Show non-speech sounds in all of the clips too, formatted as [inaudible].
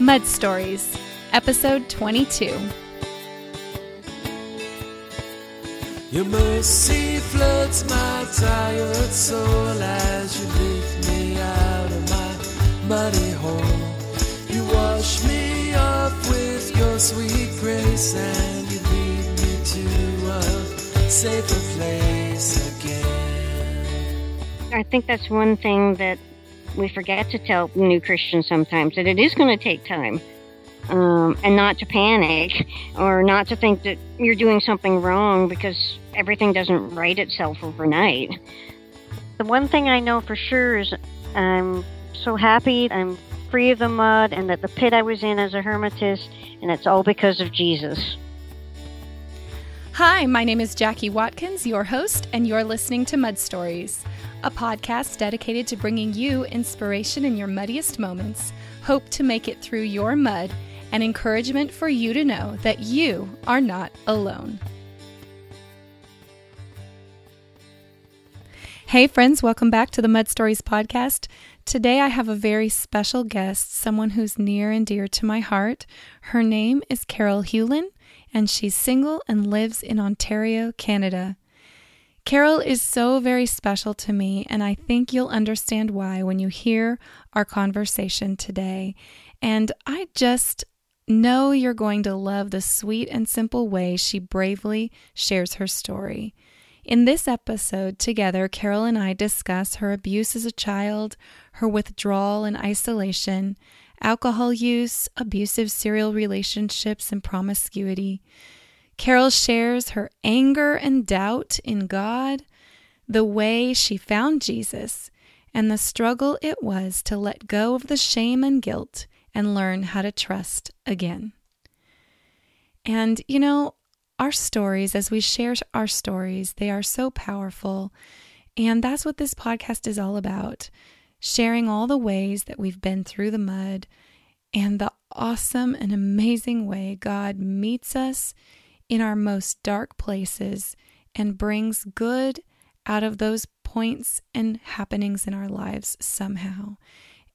Mud Stories, Episode 22. Your mercy floods my tired soul as you lift me out of my muddy hole. You wash me off with your sweet grace and you lead me to a safer place again. I think that's one thing that we forget to tell new Christians sometimes that it is going to take time. Um, and not to panic or not to think that you're doing something wrong because everything doesn't right itself overnight. The one thing I know for sure is I'm so happy I'm free of the mud and that the pit I was in as a hermitist, and it's all because of Jesus. Hi, my name is Jackie Watkins, your host, and you're listening to Mud Stories, a podcast dedicated to bringing you inspiration in your muddiest moments, hope to make it through your mud, and encouragement for you to know that you are not alone. Hey, friends, welcome back to the Mud Stories podcast. Today I have a very special guest, someone who's near and dear to my heart. Her name is Carol Hewlin, and she's single and lives in Ontario, Canada. Carol is so very special to me, and I think you'll understand why when you hear our conversation today. And I just know you're going to love the sweet and simple way she bravely shares her story. In this episode, together, Carol and I discuss her abuse as a child, her withdrawal and isolation, alcohol use, abusive serial relationships, and promiscuity. Carol shares her anger and doubt in God, the way she found Jesus, and the struggle it was to let go of the shame and guilt and learn how to trust again. And, you know, our stories, as we share our stories, they are so powerful. And that's what this podcast is all about sharing all the ways that we've been through the mud and the awesome and amazing way God meets us in our most dark places and brings good out of those points and happenings in our lives somehow.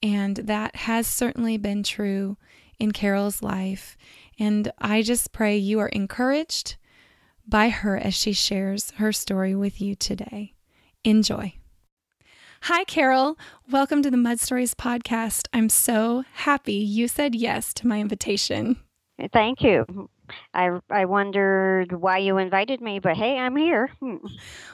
And that has certainly been true in Carol's life. And I just pray you are encouraged by her as she shares her story with you today. Enjoy. Hi, Carol. Welcome to the Mud Stories podcast. I'm so happy you said yes to my invitation. Thank you. I, I wondered why you invited me, but hey, I'm here. Hmm.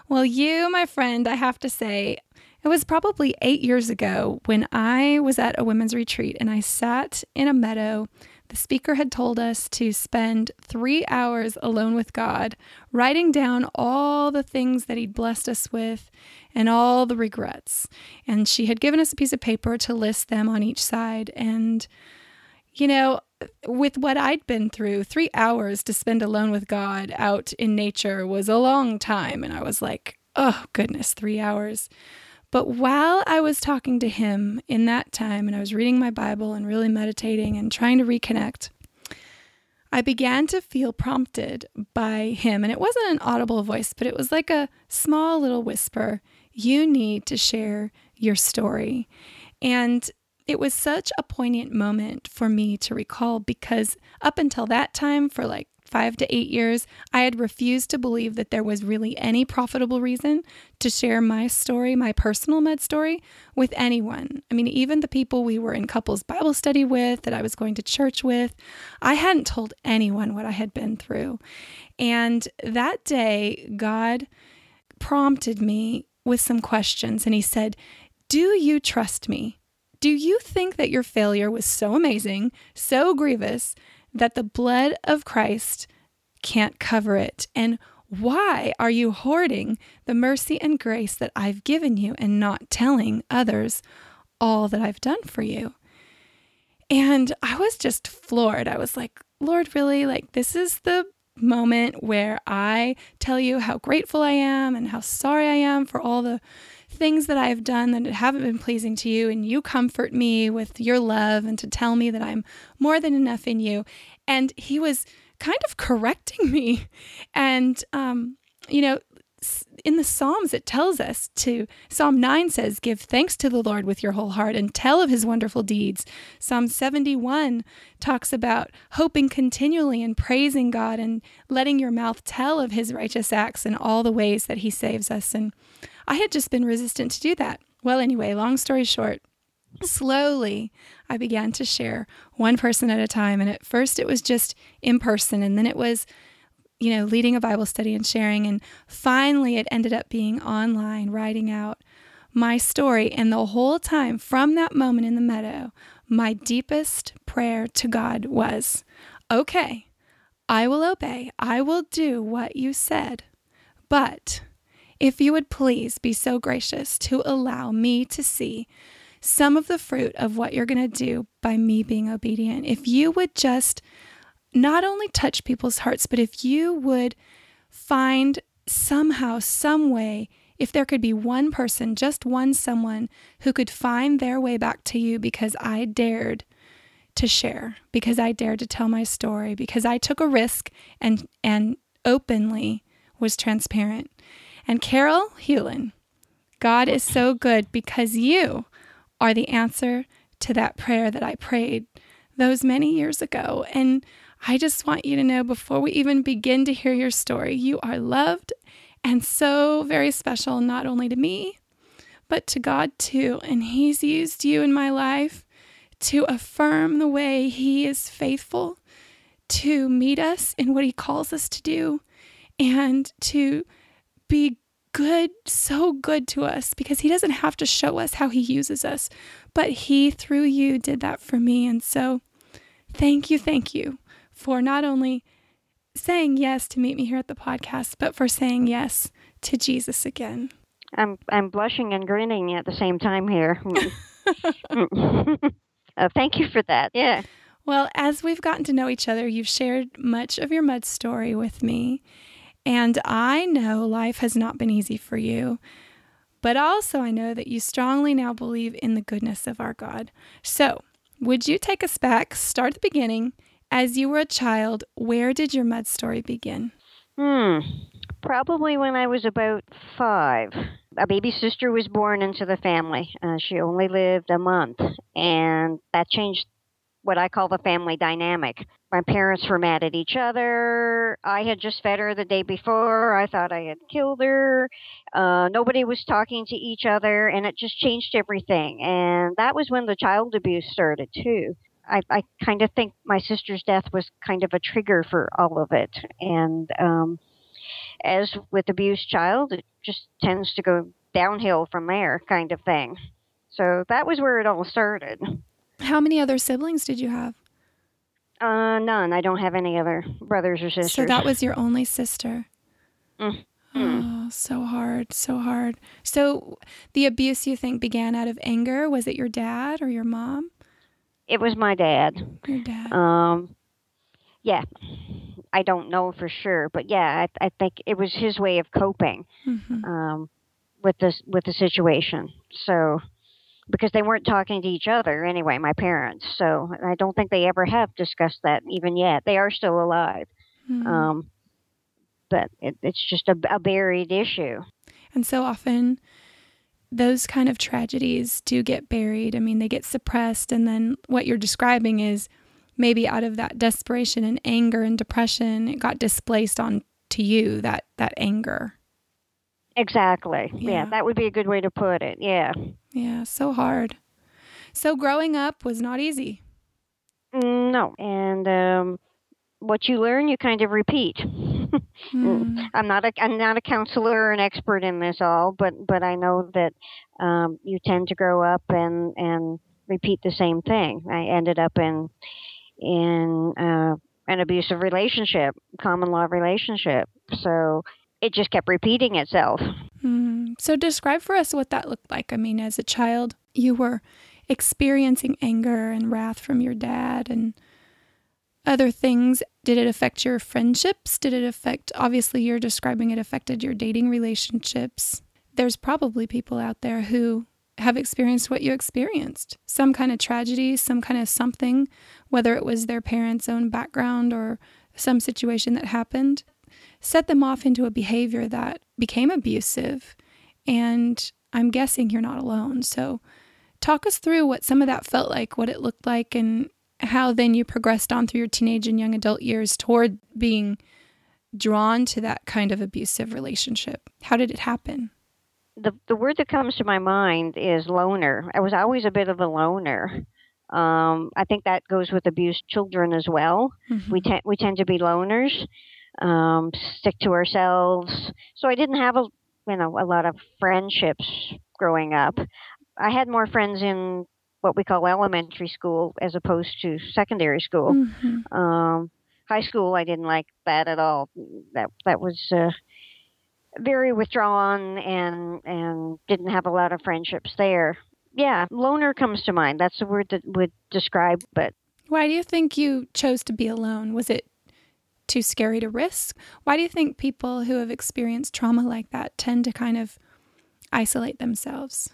Well, you, my friend, I have to say, it was probably eight years ago when I was at a women's retreat and I sat in a meadow. The speaker had told us to spend three hours alone with God, writing down all the things that He'd blessed us with and all the regrets. And she had given us a piece of paper to list them on each side. And, you know, with what I'd been through, three hours to spend alone with God out in nature was a long time. And I was like, oh, goodness, three hours. But while I was talking to him in that time and I was reading my Bible and really meditating and trying to reconnect, I began to feel prompted by him. And it wasn't an audible voice, but it was like a small little whisper You need to share your story. And it was such a poignant moment for me to recall because up until that time, for like five to eight years, I had refused to believe that there was really any profitable reason to share my story, my personal med story, with anyone. I mean, even the people we were in couples Bible study with, that I was going to church with, I hadn't told anyone what I had been through. And that day, God prompted me with some questions, and He said, Do you trust me? Do you think that your failure was so amazing, so grievous, that the blood of Christ can't cover it? And why are you hoarding the mercy and grace that I've given you and not telling others all that I've done for you? And I was just floored. I was like, Lord, really? Like, this is the moment where I tell you how grateful I am and how sorry I am for all the things that I have done that haven't been pleasing to you, and you comfort me with your love and to tell me that I'm more than enough in you. And he was kind of correcting [laughs] me and, um, you know, in the Psalms, it tells us to, Psalm 9 says, Give thanks to the Lord with your whole heart and tell of his wonderful deeds. Psalm 71 talks about hoping continually and praising God and letting your mouth tell of his righteous acts and all the ways that he saves us. And I had just been resistant to do that. Well, anyway, long story short, slowly I began to share one person at a time. And at first it was just in person, and then it was you know, leading a Bible study and sharing. And finally, it ended up being online, writing out my story. And the whole time, from that moment in the meadow, my deepest prayer to God was, okay, I will obey. I will do what you said. But if you would please be so gracious to allow me to see some of the fruit of what you're going to do by me being obedient, if you would just not only touch people's hearts, but if you would find somehow, some way, if there could be one person, just one someone who could find their way back to you because I dared to share, because I dared to tell my story, because I took a risk and and openly was transparent. And Carol Hewlin, God is so good because you are the answer to that prayer that I prayed those many years ago. And I just want you to know before we even begin to hear your story, you are loved and so very special, not only to me, but to God too. And He's used you in my life to affirm the way He is faithful to meet us in what He calls us to do and to be good, so good to us because He doesn't have to show us how He uses us, but He, through you, did that for me. And so, thank you, thank you for not only saying yes to meet me here at the podcast, but for saying yes to Jesus again. I'm I'm blushing and grinning at the same time here. [laughs] [laughs] uh, thank you for that. Yeah. Well, as we've gotten to know each other, you've shared much of your mud story with me. And I know life has not been easy for you. But also, I know that you strongly now believe in the goodness of our God. So, would you take us back, start at the beginning, as you were a child, where did your mud story begin? Hmm. Probably when I was about five. A baby sister was born into the family. Uh, she only lived a month, and that changed what I call the family dynamic. My parents were mad at each other. I had just fed her the day before. I thought I had killed her. Uh, nobody was talking to each other, and it just changed everything. And that was when the child abuse started, too. I, I kind of think my sister's death was kind of a trigger for all of it. And um, as with abused child, it just tends to go downhill from there, kind of thing. So that was where it all started. How many other siblings did you have? Uh, none. I don't have any other brothers or sisters. So that was your only sister. Mm. Oh, so hard, so hard. So the abuse you think began out of anger? Was it your dad or your mom? It was my dad. Your dad. Um, yeah, I don't know for sure, but yeah, I, I think it was his way of coping Mm-hmm. um, with this with the situation. So because they weren't talking to each other anyway, my parents. So I don't think they ever have discussed that even yet. They are still alive, Mhm. um, but it, it's just a, a buried issue. And so often those kind of tragedies do get buried. I mean, they get suppressed. And then what you're describing is maybe out of that desperation and anger and depression, it got displaced on to you, that, that anger. Exactly. Yeah. yeah, that would be a good way to put it. Yeah. Yeah, so hard. So growing up was not easy. Mm, No, and um, what you learn, you kind of repeat. Mm. [laughs] I'm not a I'm not a counselor or an expert in this all, but but I know that um, you tend to grow up and and repeat the same thing. I ended up in in uh, an abusive relationship, common law relationship, so it just kept repeating itself. Mm. So describe for us what that looked like. I mean, as a child, you were experiencing anger and wrath from your dad and other things. Did it affect your friendships? Did it affect, obviously, you're describing it affected your dating relationships. There's probably people out there who have experienced what you experienced some kind of tragedy, some kind of something, whether it was their parents' own background or some situation that happened. set them off into a behavior that became abusive. And I'm guessing you're not alone. So, talk us through what some of that felt like, what it looked like, and how then you progressed on through your teenage and young adult years toward being drawn to that kind of abusive relationship. How did it happen? The the word that comes to my mind is loner. I was always a bit of a loner. Um, I think that goes with abused children as well. Mm-hmm. We tend we tend to be loners, um, stick to ourselves. So I didn't have a you know a lot of friendships growing up. I had more friends in what we call elementary school as opposed to secondary school. Mm-hmm. Um, high school, I didn't like that at all. That that was uh, very withdrawn and and didn't have a lot of friendships there. Yeah, loner comes to mind. That's the word that would describe But Why do you think you chose to be alone? Was it too scary to risk? Why do you think people who have experienced trauma like that tend to kind of isolate themselves?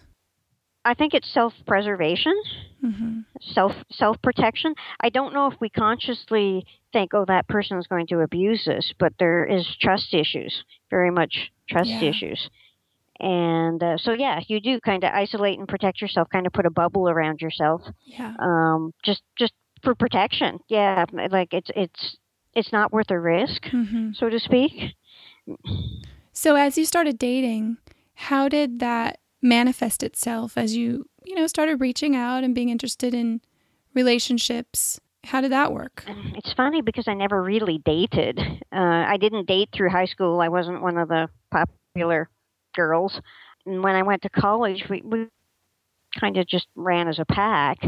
I think it's self-preservation, mm-hmm. self self-protection. I don't know if we consciously think, "Oh, that person is going to abuse us," but there is trust issues, very much trust yeah. issues, and uh, so yeah, you do kind of isolate and protect yourself, kind of put a bubble around yourself, yeah, um, just just for protection. Yeah, like it's it's it's not worth the risk, mm-hmm. so to speak. So as you started dating, how did that manifest itself as you, you know, started reaching out and being interested in relationships? How did that work? [sighs] It's funny because I never really dated. Uh, I didn't date through high school. I wasn't one of the popular girls. And when I went to college, we, we kind of just ran as a pack.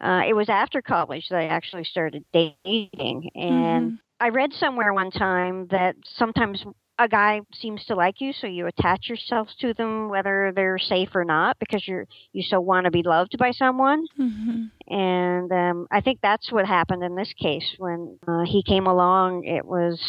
Uh, it was after college that I actually started dating. And mm-hmm. I read somewhere one time that sometimes a guy seems to like you, so you attach yourself to them, whether they're safe or not, because you're you so want to be loved by someone. Mm-hmm. And um, I think that's what happened in this case when uh, he came along. It was,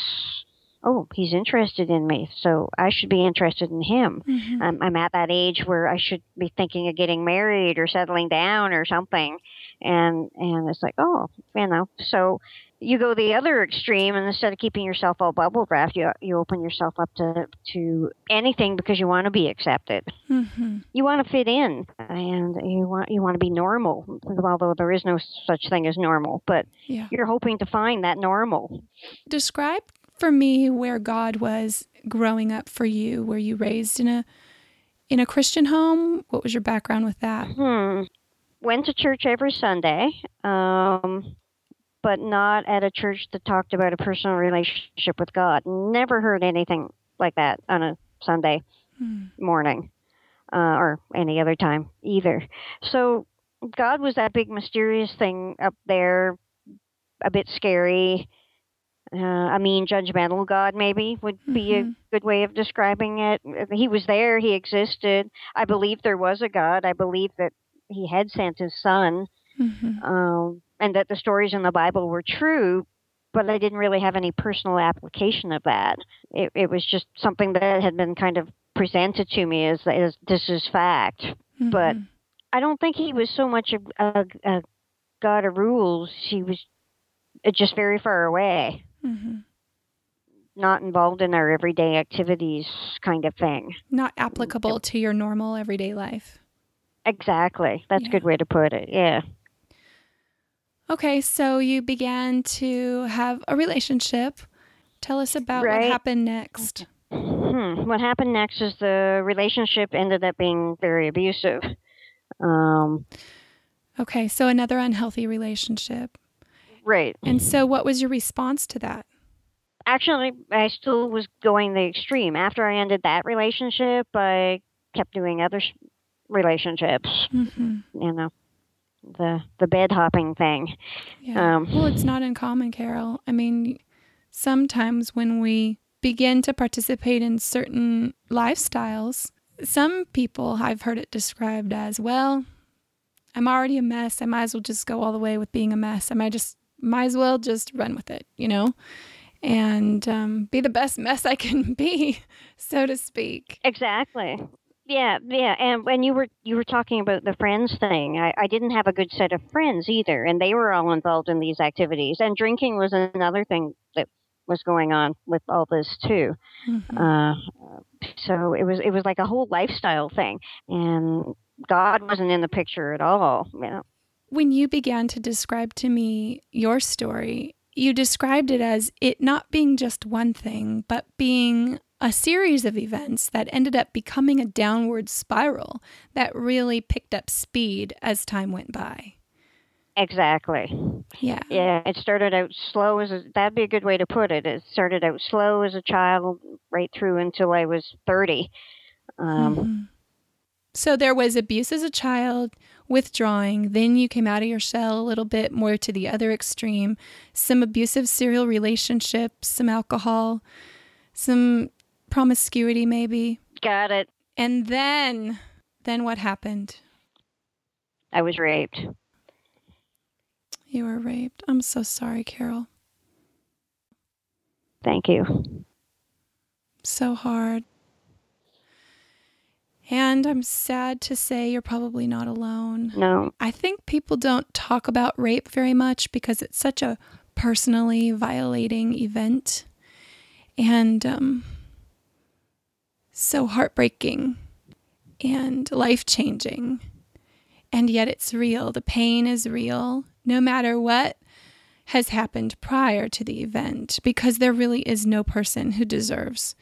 oh, he's interested in me, so I should be interested in him. Mm-hmm. Um, I'm at that age where I should be thinking of getting married or settling down or something. And and it's like, oh, you know, so you go the other extreme and instead of keeping yourself all bubble wrapped you you open yourself up to to anything because you want to be accepted mm-hmm. you want to fit in and you want you want to be normal although there is no such thing as normal but yeah. you're hoping to find that normal describe for me where god was growing up for you were you raised in a in a christian home what was your background with that hmm. went to church every sunday um but not at a church that talked about a personal relationship with God. Never heard anything like that on a Sunday hmm. morning uh, or any other time either. So God was that big mysterious thing up there, a bit scary. Uh, a mean, judgmental God, maybe, would be mm-hmm. a good way of describing it. He was there, he existed. I believe there was a God. I believe that he had sent his son. Mm-hmm. Um, and that the stories in the Bible were true, but I didn't really have any personal application of that. It, it was just something that had been kind of presented to me as, as this is fact. Mm-hmm. But I don't think he was so much a, a, a God of rules. He was just very far away. Mm-hmm. Not involved in our everyday activities, kind of thing. Not applicable to your normal everyday life. Exactly. That's yeah. a good way to put it. Yeah. Okay, so you began to have a relationship. Tell us about right. what happened next. Hmm. What happened next is the relationship ended up being very abusive. Um, okay, so another unhealthy relationship. Right. And so, what was your response to that? Actually, I still was going the extreme. After I ended that relationship, I kept doing other relationships. Mm-hmm. You know the the bed hopping thing. Yeah. Um, well, it's not uncommon, Carol. I mean, sometimes when we begin to participate in certain lifestyles, some people I've heard it described as, well, I'm already a mess. I might as well just go all the way with being a mess. I might just might as well just run with it, you know, and um, be the best [laughs] mess I can be, so to speak. Exactly. Yeah, yeah, and when you were you were talking about the friends thing, I, I didn't have a good set of friends either, and they were all involved in these activities. And drinking was another thing that was going on with all this too. Mhm. Uh, so it was it was like a whole lifestyle thing, and God wasn't in the picture at all. You know. When you began to describe to me your story, you described it as it not being just one thing, but being a series of events that ended up becoming a downward spiral that really picked up speed as time went by. Exactly. Yeah. Yeah, it started out slow as a, that'd be a good way to put it. It started out slow as a child, right through until I was thirty. Um, Mhm. So there was abuse as a child, withdrawing, then you came out of your shell a little bit more to the other extreme, some abusive serial relationships, some alcohol, some promiscuity maybe. Got it. And then then what happened? I was raped. You were raped. I'm so sorry, Carol. Thank you. So hard. And I'm sad to say you're probably not alone. No. I think people don't talk about rape very much because it's such a personally violating event and um, so heartbreaking and life changing. And yet it's real. The pain is real, no matter what has happened prior to the event, because there really is no person who deserves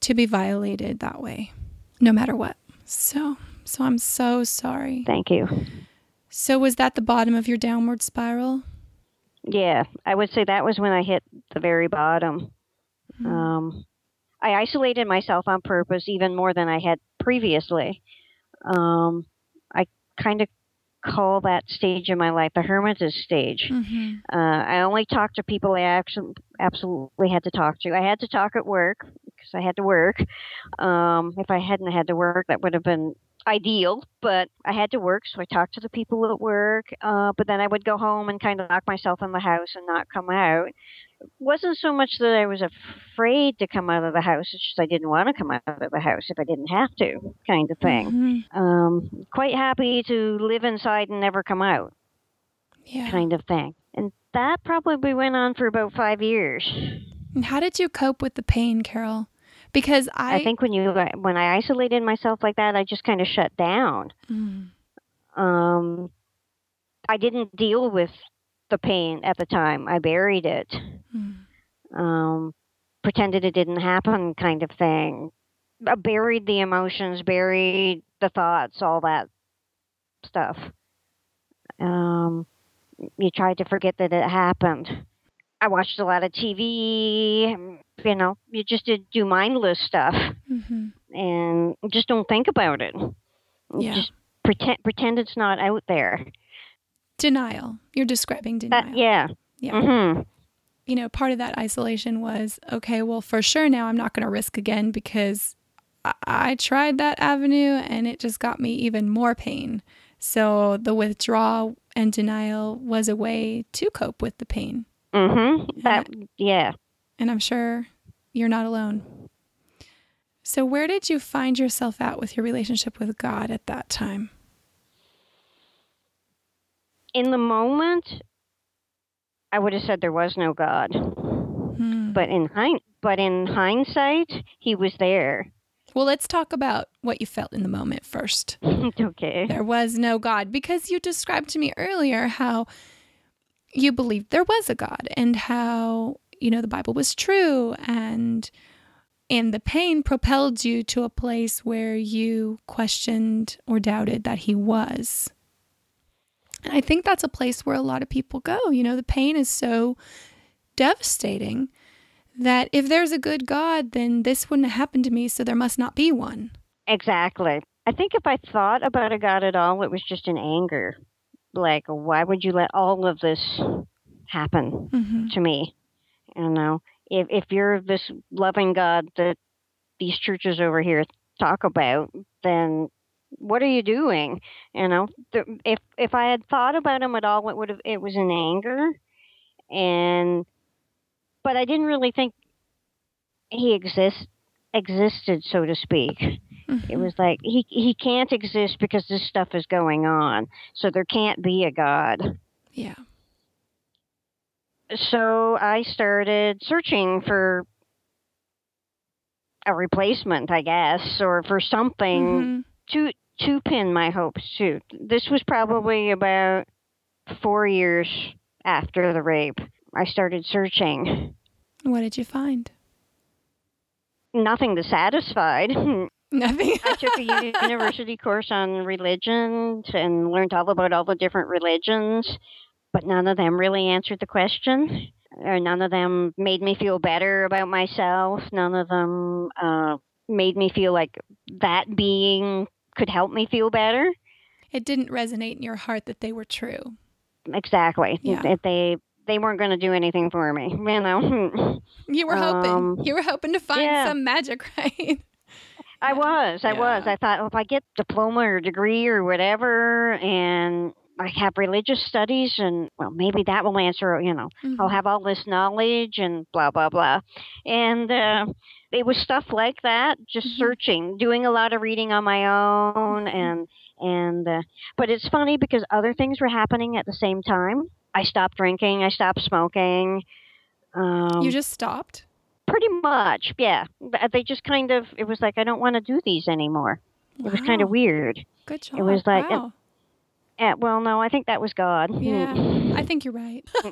to be violated that way, no matter what. So, so I'm so sorry. Thank you. So was that the bottom of your downward spiral? Yeah, I would say that was when I hit the very bottom. Um, I isolated myself on purpose even more than I had previously. Um, I kind of call that stage in my life the hermitage stage. Mm-hmm. Uh, I only talked to people I actually absolutely had to talk to. I had to talk at work because I had to work. Um, if I hadn't had to work, that would have been ideal, but I had to work, so I talked to the people at work. Uh, but then I would go home and kind of lock myself in the house and not come out. It wasn't so much that I was afraid to come out of the house; it's just I didn't want to come out of the house if I didn't have to, kind of thing. Mhm. Um, quite happy to live inside and never come out Yeah. kind of thing. And that probably went on for about five years. And how did you cope with the pain, Carol? Because I, I, think when you when I isolated myself like that, I just kind of shut down. Mm. Um, I didn't deal with the pain at the time. I buried it, Mm. um, pretended it didn't happen, kind of thing. I buried the emotions, buried the thoughts, all that stuff. Um, you tried to forget that it happened. I watched a lot of TV. You know, you just did do mindless stuff hmm and just don't think about it. Yeah. Just pretend pretend it's not out there. Denial. You're describing denial. That, yeah. Yeah. Mhm. You know, part of that isolation was okay, well, for sure now I'm not going to risk again because I-, I tried that avenue and it just got me even more pain. So the withdrawal and denial was a way to cope with the pain. Mhm. That yeah. And I'm sure you're not alone. So, where did you find yourself at with your relationship with God at that time? In the moment I would have said there was no God. Hmm. But in hind but in hindsight, he was there. Well, let's talk about what you felt in the moment first. [laughs] okay. There was no God because you described to me earlier how you believed there was a God and how, you know, the Bible was true and and the pain propelled you to a place where you questioned or doubted that he was. And I think that's a place where a lot of people go. You know, the pain is so devastating that if there's a good God, then this wouldn't have happened to me, so there must not be one. Exactly. I think if I thought about a God at all, it was just in anger. Like, why would you let all of this happen? hmm to me. You know, if if you're this loving God that these churches over here talk about, then what are you doing? You know, if if I had thought about him at all, it would have it was in anger, and but I didn't really think he exist existed, so to speak. It mm-hmm. was like he he can't exist because this stuff is going on, so there can't be a God. Yeah. So I started searching for a replacement, I guess, or for something Mhm. to to pin my hopes to. This was probably about four years after the rape. I started searching. What did you find? Nothing to satisfied. [laughs] Nothing. I took a [laughs] university course on religion and learned all about all the different religions, but none of them really answered the question. Or none of them made me feel better about myself. None of them uh, made me feel like that being could help me feel better. it didn't resonate in your heart that they were true. Exactly. Yeah. That they they weren't going to do anything for me. [laughs] You know. You were hoping. Um, you were hoping to find yeah. some magic, [laughs] right? I was. I was. I thought, well, if I get diploma or degree or whatever, and I have religious studies, and well, maybe that will answer. You know, I'll Mhm. have all this knowledge and blah blah blah. And uh, it was stuff like that. Just Mhm. searching, doing a lot of reading on my own, Mhm. and and. Uh, but it's funny because other things were happening at the same time. I stopped drinking. I stopped smoking. Um, you just stopped. pretty much, yeah. They just kind of. It was like I don't want to do these anymore. It was kind of weird. Good job. it was like- it- wow. Uh, well, no, I think that was God. [laughs] Yeah, I think you're right. [laughs]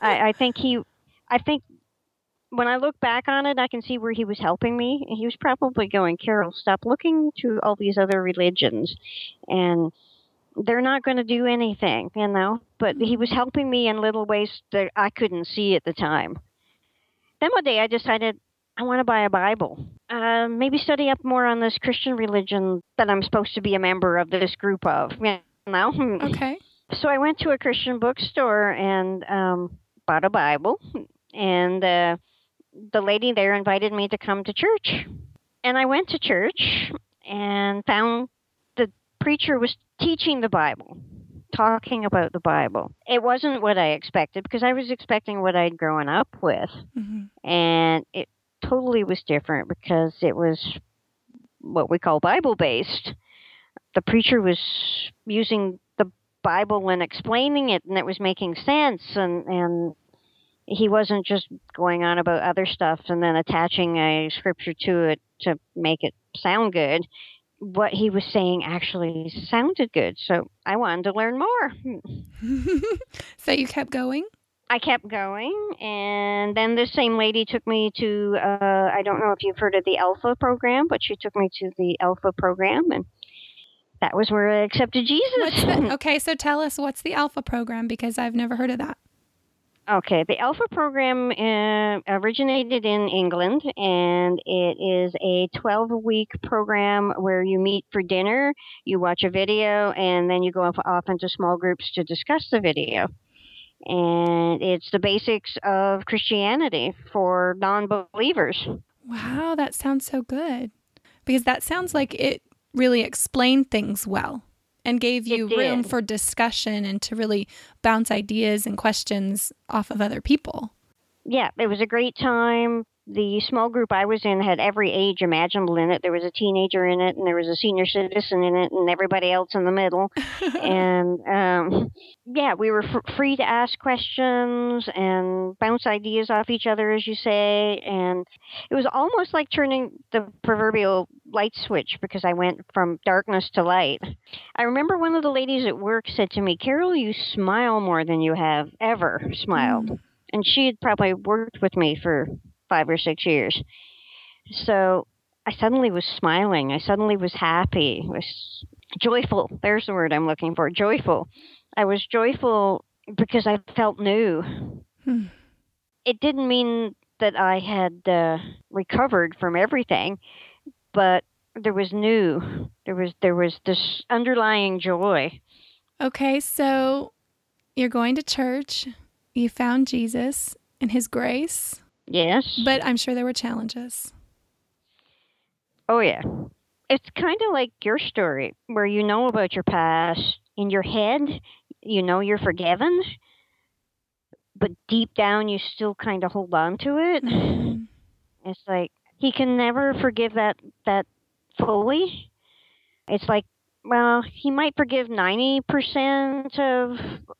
I, I think he, I think when I look back on it, I can see where he was helping me. He was probably going, Carol, stop looking to all these other religions, and they're not going to do anything, you know. But he was helping me in little ways that I couldn't see at the time. Then one day I decided I want to buy a Bible. Uh, maybe study up more on this Christian religion that I'm supposed to be a member of this group of. You know. Okay. So I went to a Christian bookstore and um, bought a Bible, and uh, the lady there invited me to come to church. And I went to church and found the preacher was teaching the Bible, talking about the Bible. It wasn't what I expected because I was expecting what I'd grown up with, hmm and it totally was different because it was what we call Bible based. The preacher was using the Bible and explaining it, and it was making sense, and and he wasn't just going on about other stuff and then attaching a scripture to it to make it sound good. What he was saying actually sounded good, so I wanted to learn more. [laughs] [laughs] so you kept going. I kept going, and then this same lady took me to, uh, I don't know if you've heard of the Alpha program, but she took me to the Alpha program, and that was where I accepted Jesus. The, [laughs] okay, so tell us what's the Alpha program because I've never heard of that. okay, the Alpha program uh, originated in England, and it is a 12 week program where you meet for dinner, you watch a video, and then you go off, off into small groups to discuss the video. And it's the basics of Christianity for non believers. Wow, that sounds so good. Because that sounds like it really explained things well and gave you room for discussion and to really bounce ideas and questions off of other people. yeah, it was a great time. The small group I was in had every age imaginable in it. There was a teenager in it, and there was a senior citizen in it, and everybody else in the middle. [laughs] and um, yeah, we were f- free to ask questions and bounce ideas off each other, as you say. And it was almost like turning the proverbial light switch because I went from darkness to light. I remember one of the ladies at work said to me, Carol, you smile more than you have ever smiled and she had probably worked with me for five or six years. So I suddenly was smiling. I suddenly was happy. I was joyful. There's the word I'm looking for. Joyful. I was joyful because I felt new. Hmm. It didn't mean that I had uh, recovered from everything, but there was new. There was there was this underlying joy. Okay, so you're going to church. You found Jesus and his grace, Yes. but I'm sure there were challenges. Oh, yeah. It's kind of like your story, where you know about your past. In your head, you know you're forgiven, but deep down, you still kind of hold on to it. Mhm. It's like he can never forgive that that fully. It's like well, he might forgive 90% of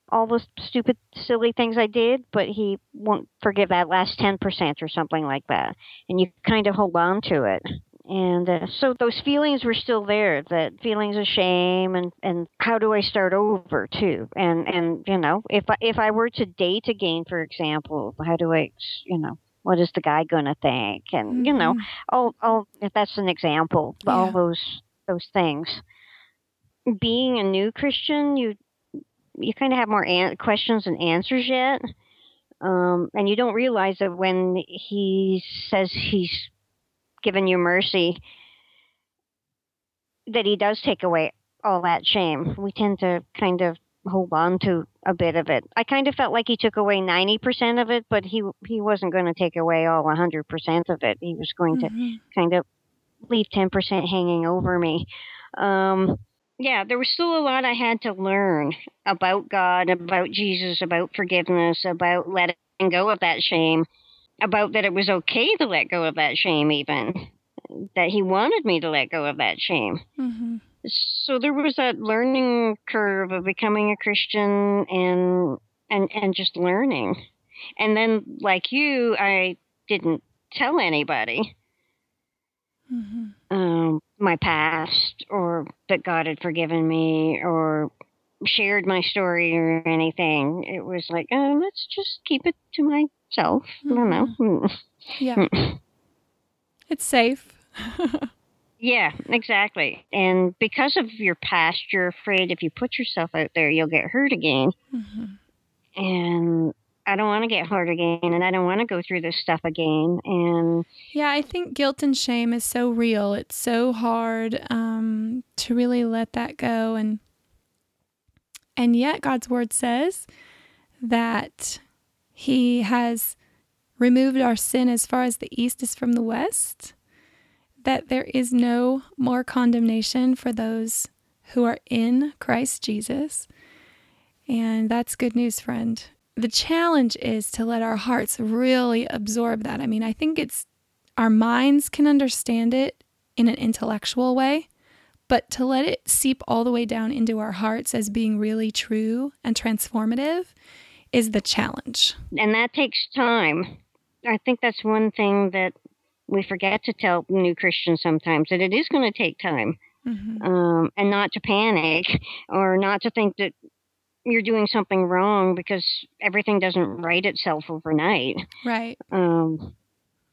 all the stupid, silly things I did, but he won't forgive that last 10% or something like that. And you kind of hold on to it. And uh, so those feelings were still there, that feelings of shame and, and how do I start over too? And, and, you know, if I, if I were to date again, for example, how do I, you know, what is the guy going to think? And, mm-hmm. you know, all, all, if that's an example, yeah. all those, those things being a new Christian, you you kind of have more an- questions and answers yet, um, and you don't realize that when he says he's given you mercy, that he does take away all that shame. We tend to kind of hold on to a bit of it. I kind of felt like he took away 90% of it, but he he wasn't going to take away all 100% of it. He was going mm-hmm. to kind of leave 10% hanging over me. Um, yeah, there was still a lot I had to learn about God, about Jesus, about forgiveness, about letting go of that shame, about that it was okay to let go of that shame, even that He wanted me to let go of that shame. Mm-hmm. So there was that learning curve of becoming a Christian and and and just learning. And then, like you, I didn't tell anybody. Mm-hmm. Um, my past or that God had forgiven me or shared my story or anything. It was like, oh, let's just keep it to myself. Mm-hmm. I don't know. Mm-hmm. Yeah. it's safe. [laughs] yeah, exactly. And because of your past, you're afraid if you put yourself out there, you'll get hurt again. Mm-hmm. And I don't want to get hurt again and I don't want to go through this stuff again. And yeah, I think guilt and shame is so real. It's so hard um, to really let that go. And, and yet God's word says that he has removed our sin as far as the east is from the west, that there is no more condemnation for those who are in Christ Jesus. And that's good news, friend the challenge is to let our hearts really absorb that. I mean, I think it's our minds can understand it in an intellectual way, but to let it seep all the way down into our hearts as being really true and transformative is the challenge. And that takes time. I think that's one thing that we forget to tell new Christians sometimes that it is going to take time. Mm-hmm. Um, and not to panic or not to think that you're doing something wrong because everything doesn't right itself overnight. Right. Um,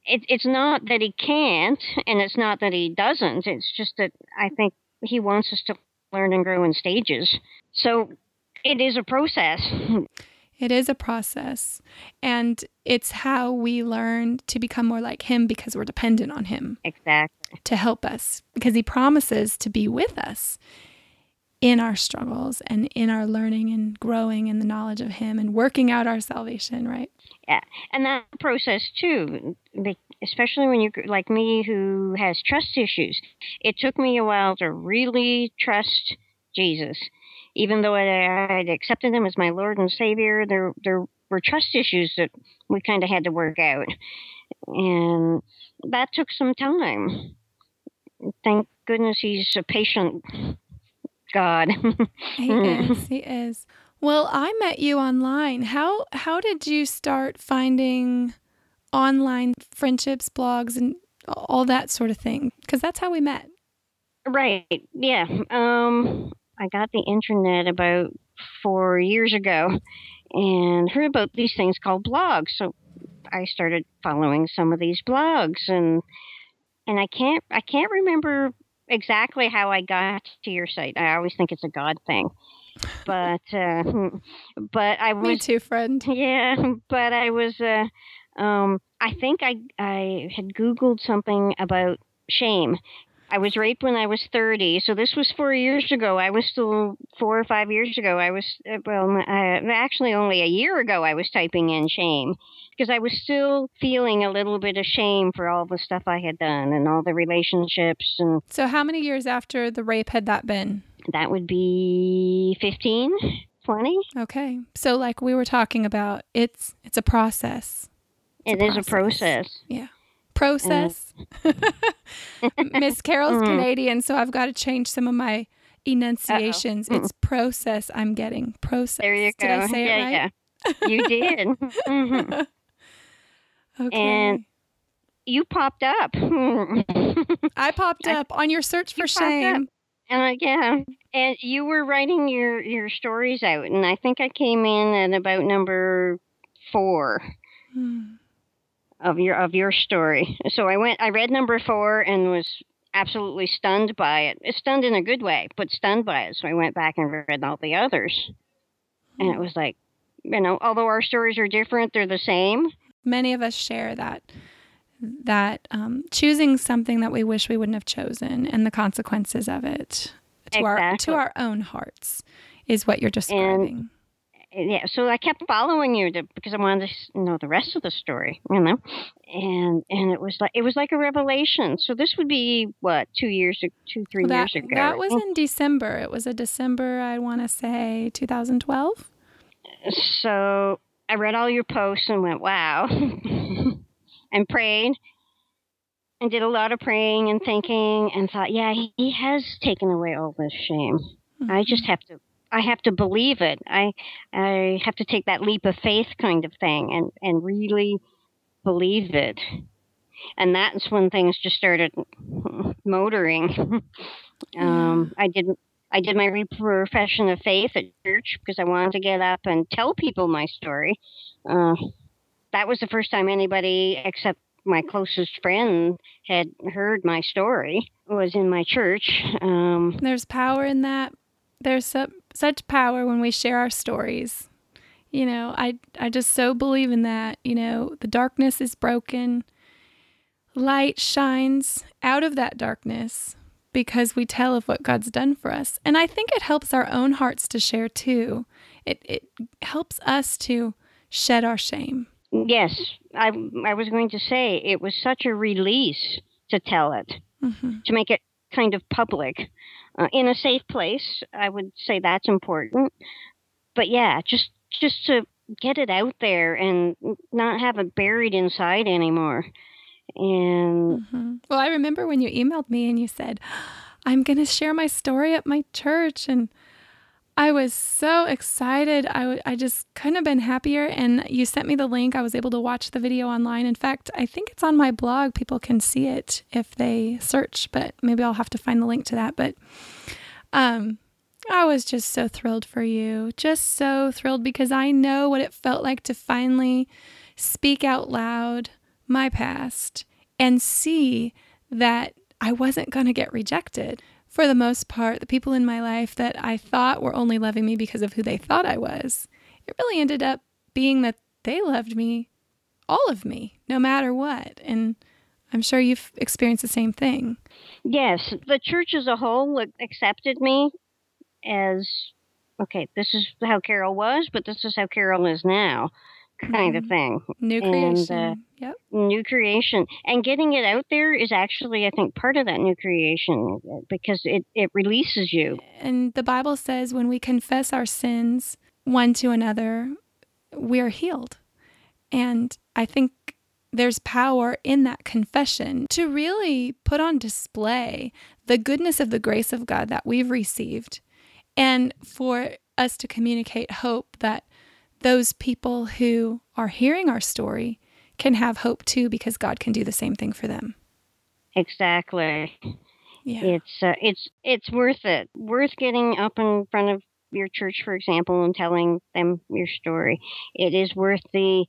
it, it's not that he can't, and it's not that he doesn't. It's just that I think he wants us to learn and grow in stages. So it is a process. It is a process. And it's how we learn to become more like him because we're dependent on him. Exactly. To help us because he promises to be with us in our struggles and in our learning and growing in the knowledge of Him and working out our salvation, right? Yeah. And that process, too, especially when you're like me who has trust issues, it took me a while to really trust Jesus. Even though I had accepted Him as my Lord and Savior, there, there were trust issues that we kind of had to work out. And that took some time. Thank goodness He's a patient God. [laughs] he is. He is. Well, I met you online. How how did you start finding online friendships, blogs, and all that sort of thing? Because that's how we met. Right. Yeah. Um, I got the internet about four years ago, and heard about these things called blogs. So I started following some of these blogs, and and I can't I can't remember exactly how I got to your site. I always think it's a God thing. But uh, [laughs] but I was Me too, friend. [laughs] Yeah, but I was uh, um, I think I I had googled something about shame. I was raped when I was 30, so this was 4 years ago. I was still 4 or 5 years ago. I was uh, well, actually only a year ago I was typing in shame because I was still feeling a little bit of shame for all the stuff I had done and all the relationships and So how many years after the rape had that been? That would be 15, 20. Okay. So like we were talking about, it's it's a process. It's it a is process. a process. Yeah. Process. Uh. [laughs] Miss Carol's mm-hmm. Canadian, so I've got to change some of my enunciations. It's process I'm getting. Process. There you go. Did I say yeah, it right? yeah. You did. hmm [laughs] Okay. And- You popped up. [laughs] I popped up on your search for You shame. uh, yeah, and you were writing your your stories out, and I think I came in at about number four. Hmm. Of your of your story. So I went I read number 4 and was absolutely stunned by it. Stunned in a good way, but stunned by it. So I went back and read all the others. And it was like, you know, although our stories are different, they're the same. Many of us share that that um, choosing something that we wish we wouldn't have chosen and the consequences of it to our to our own hearts is what you're describing. And yeah, so I kept following you to, because I wanted to know the rest of the story, you know. And and it was like it was like a revelation. So this would be what, 2 years 2 3 Well, that, years ago. that was in December. It was a December, I want to say 2012. so I read all your posts and went, wow, [laughs] and prayed and did a lot of praying and thinking and thought, yeah, he, he has taken away all this shame. I just mm-hmm. have to. I have to believe it. I I have to take that leap of faith kind of thing and and really believe it. And that's when things just started motoring. [laughs] um, I did I did my profession of faith at church because I wanted to get up and tell people my story. Uh, that was the first time anybody except my closest friend had heard my story was in my church. Um, There's power in that. There's su- such power when we share our stories. You know, I I just so believe in that. You know, the darkness is broken. Light shines out of that darkness because we tell of what God's done for us. And I think it helps our own hearts to share too. It it helps us to shed our shame. Yes, I I was going to say it was such a release to tell it, hmm to make it kind of public, uh, in a safe place. I would say that's important. But yeah, just just to get it out there and not have it buried inside anymore. And hmm Well, I remember when you emailed me and you said, I'm going to share my story at my church. And I was so excited. I, w- I just couldn't have been happier. And you sent me the link. I was able to watch the video online. In fact, I think it's on my blog. People can see it if they search, but maybe I'll have to find the link to that. But um, I was just so thrilled for you. Just so thrilled because I know what it felt like to finally speak out loud my past and see that I wasn't going to get rejected. For the most part, the people in my life that I thought were only loving me because of who they thought I was, it really ended up being that they loved me, all of me, no matter what. And I'm sure you've experienced the same thing. yes, the church as a whole accepted me as okay, this is how Carol was, but this is how Carol is now, kind of Mhm. thing. New And, creation. uh, yep. new creation and getting it out there is actually i think part of that new creation uh, because it, it releases you And the Bible says when we confess our sins one to another, we are healed. And I think there's power in that confession to really put on display the goodness of the grace of God that we've received and for us to communicate hope that those people who are hearing our story can have hope too because God can do the same thing for them. exactly Yeah. it's uh, it's it's worth it worth getting up in front of your church for example and telling them your story it is worth the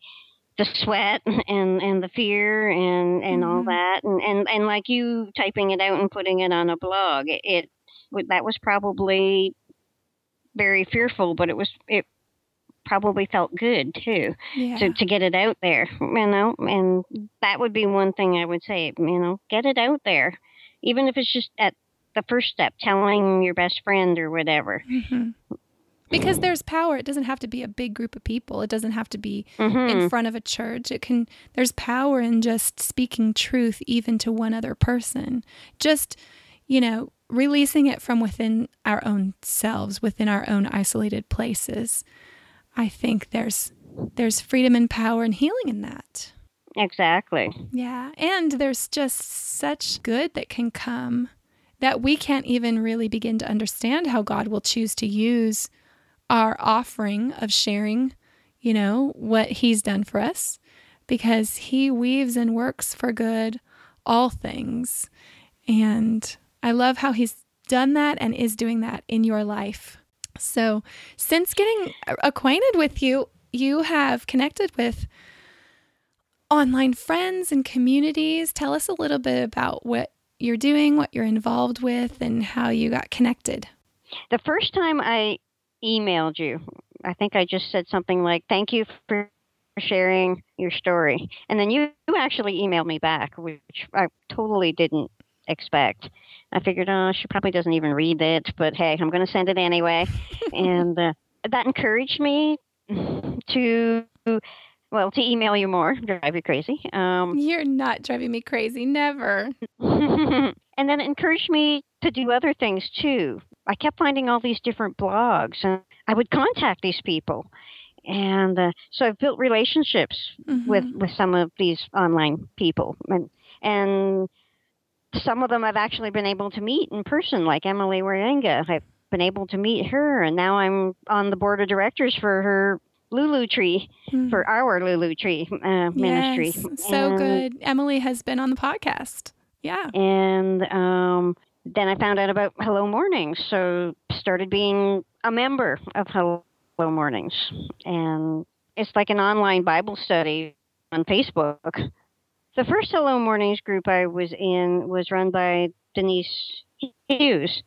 the sweat and and the fear and and all Mhm. that and, and and like you typing it out and putting it on a blog it, it that was probably very fearful but it was it probably felt good too Yeah. to, to get it out there you know and that would be one thing i would say you know get it out there even if it's just at the first step telling your best friend or whatever hmm Because there's power. It doesn't have to be a big group of people. It doesn't have to be hmm in front of a church. It can there's power in just speaking truth even to one other person. Just, you know, releasing it from within our own selves, within our own isolated places. I think there's there's freedom and power and healing in that. exactly Yeah. And there's just such good that can come that we can't even really begin to understand how God will choose to use our offering of sharing, you know, what He's done for us, because He weaves and works for good all things. And I love how He's done that and is doing that in your life. So, since getting acquainted with you, you have connected with online friends and communities. Tell us a little bit about what you're doing, what you're involved with, and how you got connected. The first time I emailed you, I think I just said something like, Thank you for sharing your story. And then you, actually emailed me back, which I totally didn't expect. I figured, oh, she probably doesn't even read it, but hey, I'm going to send it anyway. [laughs] and uh, that encouraged me to, well, to email you more, drive you crazy. Um, You're not driving me crazy, never. [laughs] and then it encouraged me to do other things too. I kept finding all these different blogs, and I would contact these people. And uh, so I've built relationships Mhm. with, with some of these online people. And, and some of them I've actually been able to meet in person, like Emily Wierenga. I've been able to meet her, and now I'm on the board of directors for her Lulu Tree, Mm. for our Lulu Tree uh, ministry. Yes, so And- good. Emily has been on the podcast. Yeah. and um, then I found out about Hello Mornings, so started being a member of Hello Mornings, and it's like an online Bible study on Facebook. The first Hello Mornings group I was in was run by Denise Hughes,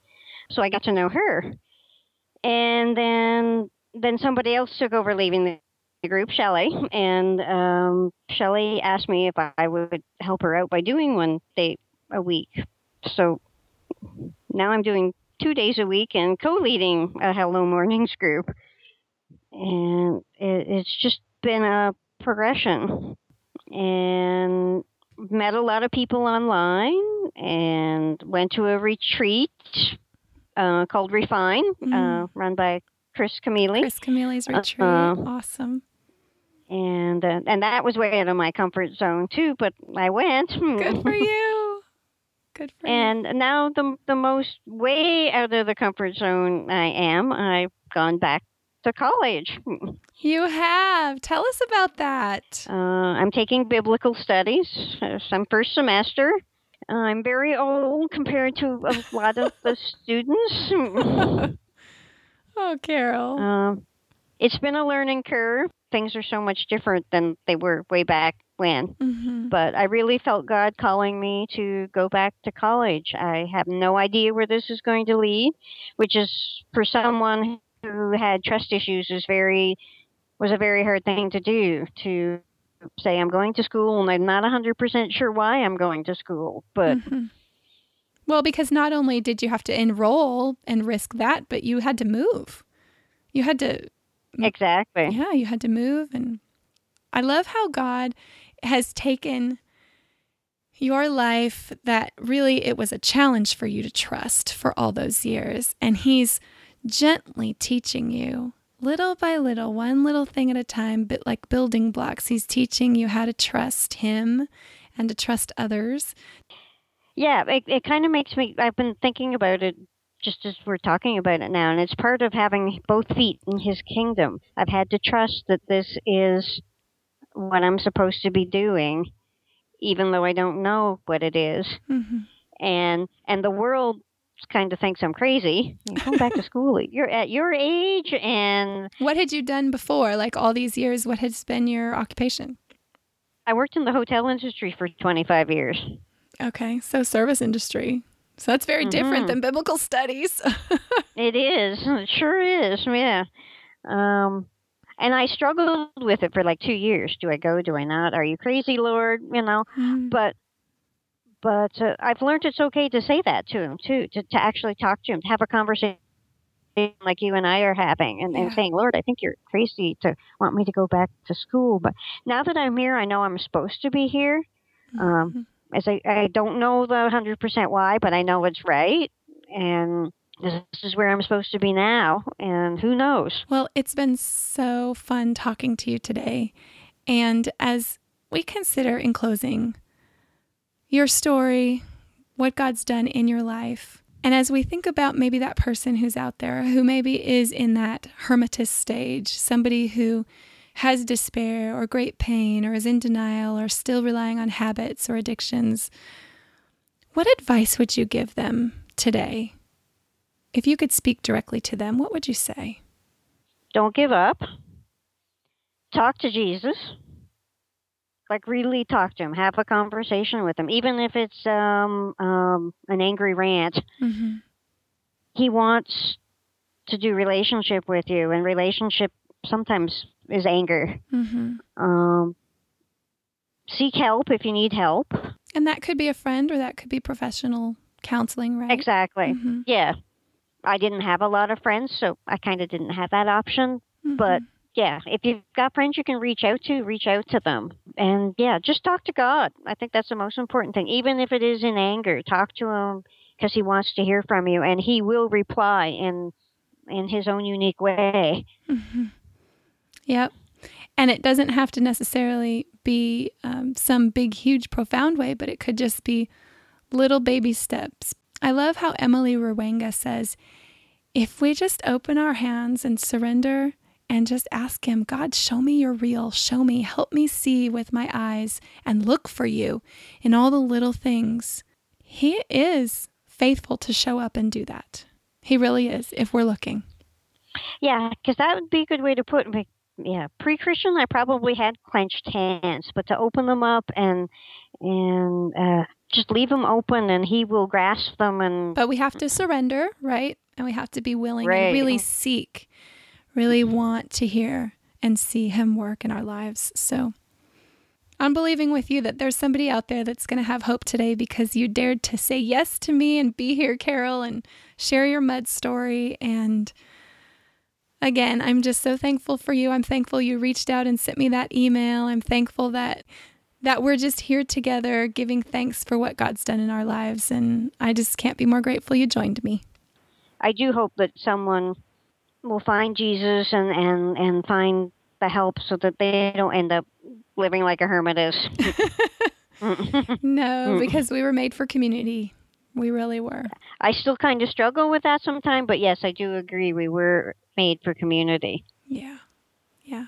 so I got to know her, and then then somebody else took over leaving the group, Shelley, and um, Shelley asked me if I would help her out by doing one day a week. So now I'm doing two days a week and co-leading a Hello Mornings group, and it, it's just been a progression. And met a lot of people online, and went to a retreat uh, called Refine, uh, Mm. run by Kris Camealy Kris Camealy's retreat. Uh, awesome. and uh, and that was way out of my comfort zone too. But I went. Good for [laughs] you. Good for you. and now the the most way out of the comfort zone I am. I've gone back to college. You have. Tell us about that. Uh, I'm taking biblical studies. Uh, some first semester. I'm very old compared to a lot of the [laughs] students. Oh, Carol. um, it's been a learning curve. Things are so much different than they were way back when. hmm but I really felt God calling me to go back to college. I have no idea where this is going to lead, which is for someone who had trust issues is very was a very hard thing to do to say I'm going to school and I'm not 100% sure why I'm going to school, but Mhm. Well, because not only did you have to enroll and risk that, but you had to move. You had to exactly. Yeah, you had to move. And I love how God has taken your life that really it was a challenge for you to trust for all those years. And He's gently teaching you little by little, one little thing at a time, but like building blocks. He's teaching you how to trust Him and to trust others. Yeah, it, it kind of makes me. I've been thinking about it just as we're talking about it now, and it's part of having both feet in His kingdom. I've had to trust that this is what I'm supposed to be doing, even though I don't know what it is, Mhm. and and the world kind of thinks I'm crazy. You go back to school. You're at your age, and What had you done before? Like all these years, what has been your occupation? I worked in the hotel industry for 25 years. Okay, so service industry. So that's very different Mhm. than biblical studies. [laughs] It is. It sure is. Yeah. Um, and I struggled with it for like two years. Do I go? Do I not? Are you crazy, Lord? You know. Mm. But but uh, I've learned it's okay to say that to him too. To to actually talk to him, to have a conversation like you and I are having, and, and saying, Lord, I think you're crazy to want me to go back to school. But now that I'm here, I know I'm supposed to be here. Um, as I, I don't know the 100% why, but I know it's right. And this is where I'm supposed to be now. And who knows? Well, it's been so fun talking to you today. And as we consider in closing your story, what God's done in your life. And as we think about maybe that person who's out there who maybe is in that hermitist stage, somebody who has despair or great pain or is in denial or still relying on habits or addictions, what advice would you give them today? If you could speak directly to them, what would you say? Don't give up. Talk to Jesus. Like really talk to him. Have a conversation with him, even if it's um, um, an angry rant. Mm-hmm. He wants to do relationship with you, and relationship sometimes is anger. Mm-hmm. Um, seek help if you need help. And that could be a friend or that could be professional counseling, right? Exactly. Mhm. Yeah. I didn't have a lot of friends, so I kind of didn't have that option. But Mhm. Yeah, if you've got friends you can reach out to, reach out to them. And yeah, just talk to God. I think that's the most important thing. Even if it is in anger, talk to him because he wants to hear from you and he will reply in in his own unique way. Mhm. Yep. And it doesn't have to necessarily be um, some big, huge, profound way, but it could just be little baby steps. I love how Emily Wierenga says if we just open our hands and surrender and just ask Him, God, show me you're real, show me, help me see with my eyes and look for you in all the little things, He is faithful to show up and do that. He really is, if we're looking. Yeah, because that would be a good way to put it. Yeah, pre-Christian, I probably had clenched hands, but to open them up and and uh, just leave them open, and He will grasp them and But we have to surrender, right? And we have to be willing Right. and really seek, really want to hear and see Him work in our lives. So I'm believing with you that there's somebody out there that's going to have hope today because you dared to say yes to me and be here, Carol, and share your mud story. And again, I'm just so thankful for you. I'm thankful you reached out and sent me that email. I'm thankful that that we're just here together giving thanks for what God's done in our lives. And I just can't be more grateful you joined me. I do hope that someone will find Jesus and and and find the help so that they don't end up living like a hermit is. [laughs] No, Mm. because we were made for community. We really were. I still kind of struggle with that sometimes, but yes, I do agree we were made for community. Yeah. Yeah.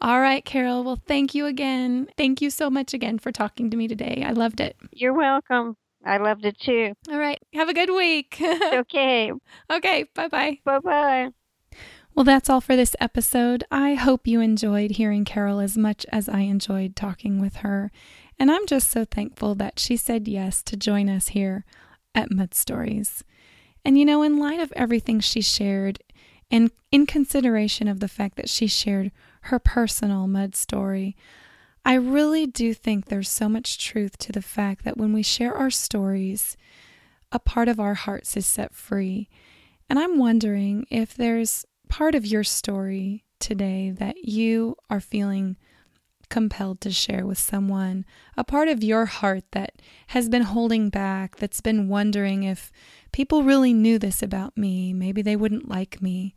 All right, Carol. Well, thank you again. Thank you so much again for talking to me today. I loved it. You're welcome. I loved it too. All right. Have a good week. [laughs] Okay. okay. Bye bye. Bye bye. Well, that's all for this episode. I hope you enjoyed hearing Carol as much as I enjoyed talking with her. And I'm just so thankful that she said yes to join us here at Mud Stories. And you know, in light of everything she shared, and in consideration of the fact that she shared her personal mud story, I really do think there's so much truth to the fact that when we share our stories, a part of our hearts is set free. And I'm wondering if there's part of your story today that you are feeling compelled to share with someone, a part of your heart that has been holding back, that's been wondering if people really knew this about me, maybe they wouldn't like me.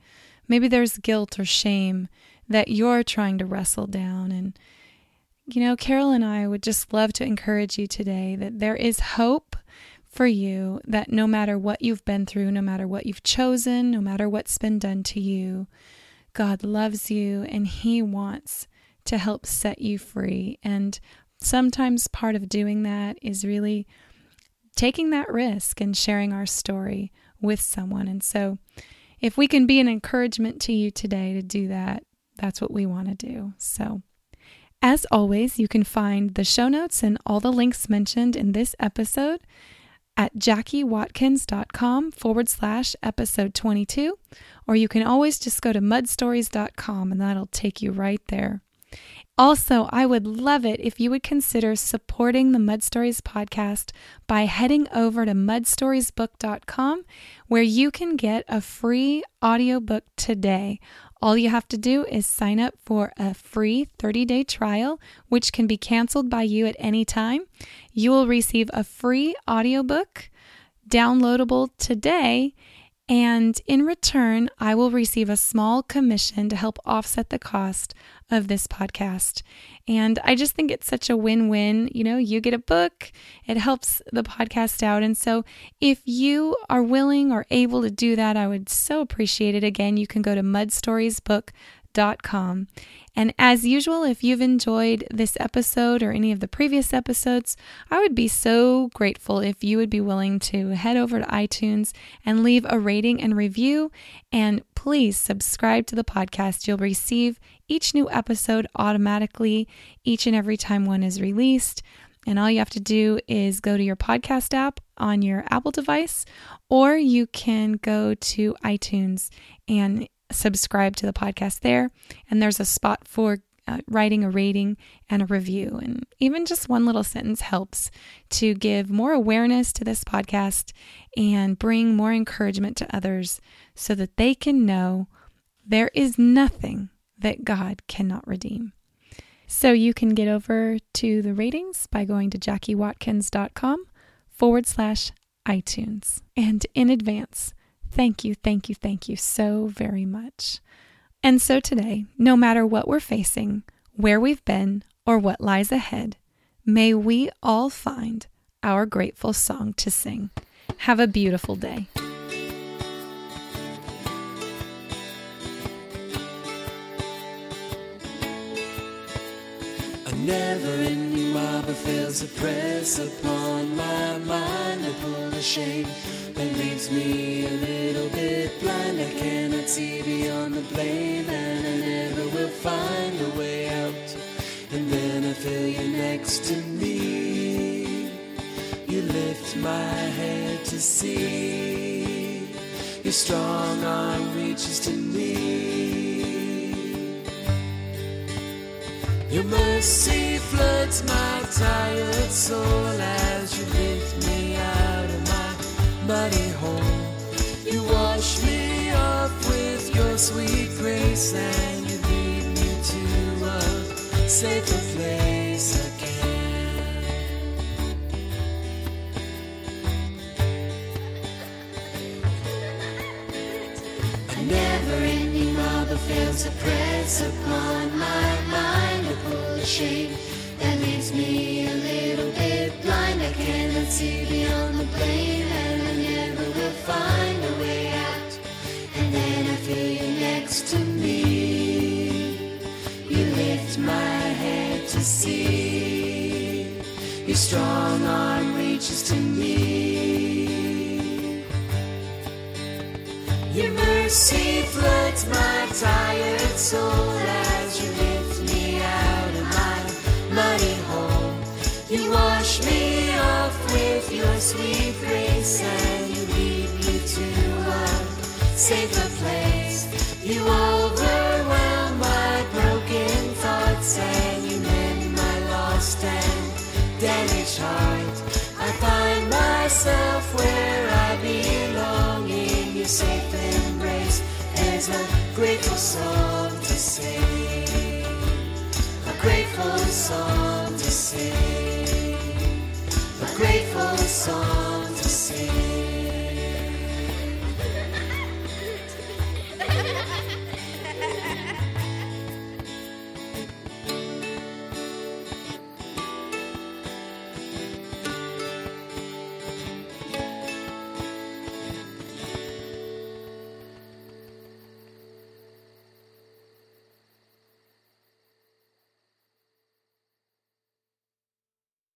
Maybe there's guilt or shame that you're trying to wrestle down. And, you know, Carol and I would just love to encourage you today that there is hope for you, that no matter what you've been through, no matter what you've chosen, no matter what's been done to you, God loves you and He wants to help set you free. And sometimes part of doing that is really taking that risk and sharing our story with someone. And so, if we can be an encouragement to you today to do that, that's what we want to do. So, as always, you can find the show notes and all the links mentioned in this episode at jackiewatkins.com forward slash episode 22, or you can always just go to mudstories.com and that'll take you right there. Also, I would love it if you would consider supporting the Mud Stories podcast by heading over to mudstoriesbook.com where you can get a free audiobook today. All you have to do is sign up for a free 30 day trial, which can be canceled by you at any time. You will receive a free audiobook downloadable today And in return, I will receive a small commission to help offset the cost of this podcast. And I just think it's such a win win. You know, you get a book, it helps the podcast out. And so if you are willing or able to do that, I would so appreciate it. Again, you can go to mudstoriesbook.com and as usual, if you've enjoyed this episode or any of the previous episodes, I would be so grateful if you would be willing to head over to iTunes and leave a rating and review. And please subscribe to the podcast. You'll receive each new episode automatically each and every time one is released. And all you have to do is go to your podcast app on your Apple device, or you can go to iTunes and subscribe to the podcast there. And there's a spot for uh, writing a rating and a review. And even just one little sentence helps to give more awareness to this podcast and bring more encouragement to others so that they can know there is nothing that God cannot redeem. So you can get over to the ratings by going to jackiewatkins.com forward slash iTunes. And in advance, Thank you, thank you, thank you so very much. And so today, no matter what we're facing, where we've been, or what lies ahead, may we all find our grateful song to sing. Have a beautiful day. Never-ending mob fails to press upon my mind to pull the shame that leaves me a little bit blind. I cannot see beyond the blame, and I never will find a way out. And then I feel you next to me. You lift my head to see. Your strong arm reaches to me. Your mercy floods my tired soul as you lift me out of my muddy hole. You wash me off with your sweet grace and you lead me to a safer place fails to press upon my mind a pull shade that leaves me a little bit blind. I cannot see beyond the blame, and I never will find a way out. And then I feel you next to me. You lift my head to see. Your strong arm reaches to me. Your mercy floods my tired soul as you lift me out of my muddy hole. You wash me off with your sweet grace and you lead me to a safer place. You overwhelm my broken thoughts and you mend my lost and damaged heart. I find myself where I belong in your safe a grateful song to sing. A grateful song to sing. A grateful song.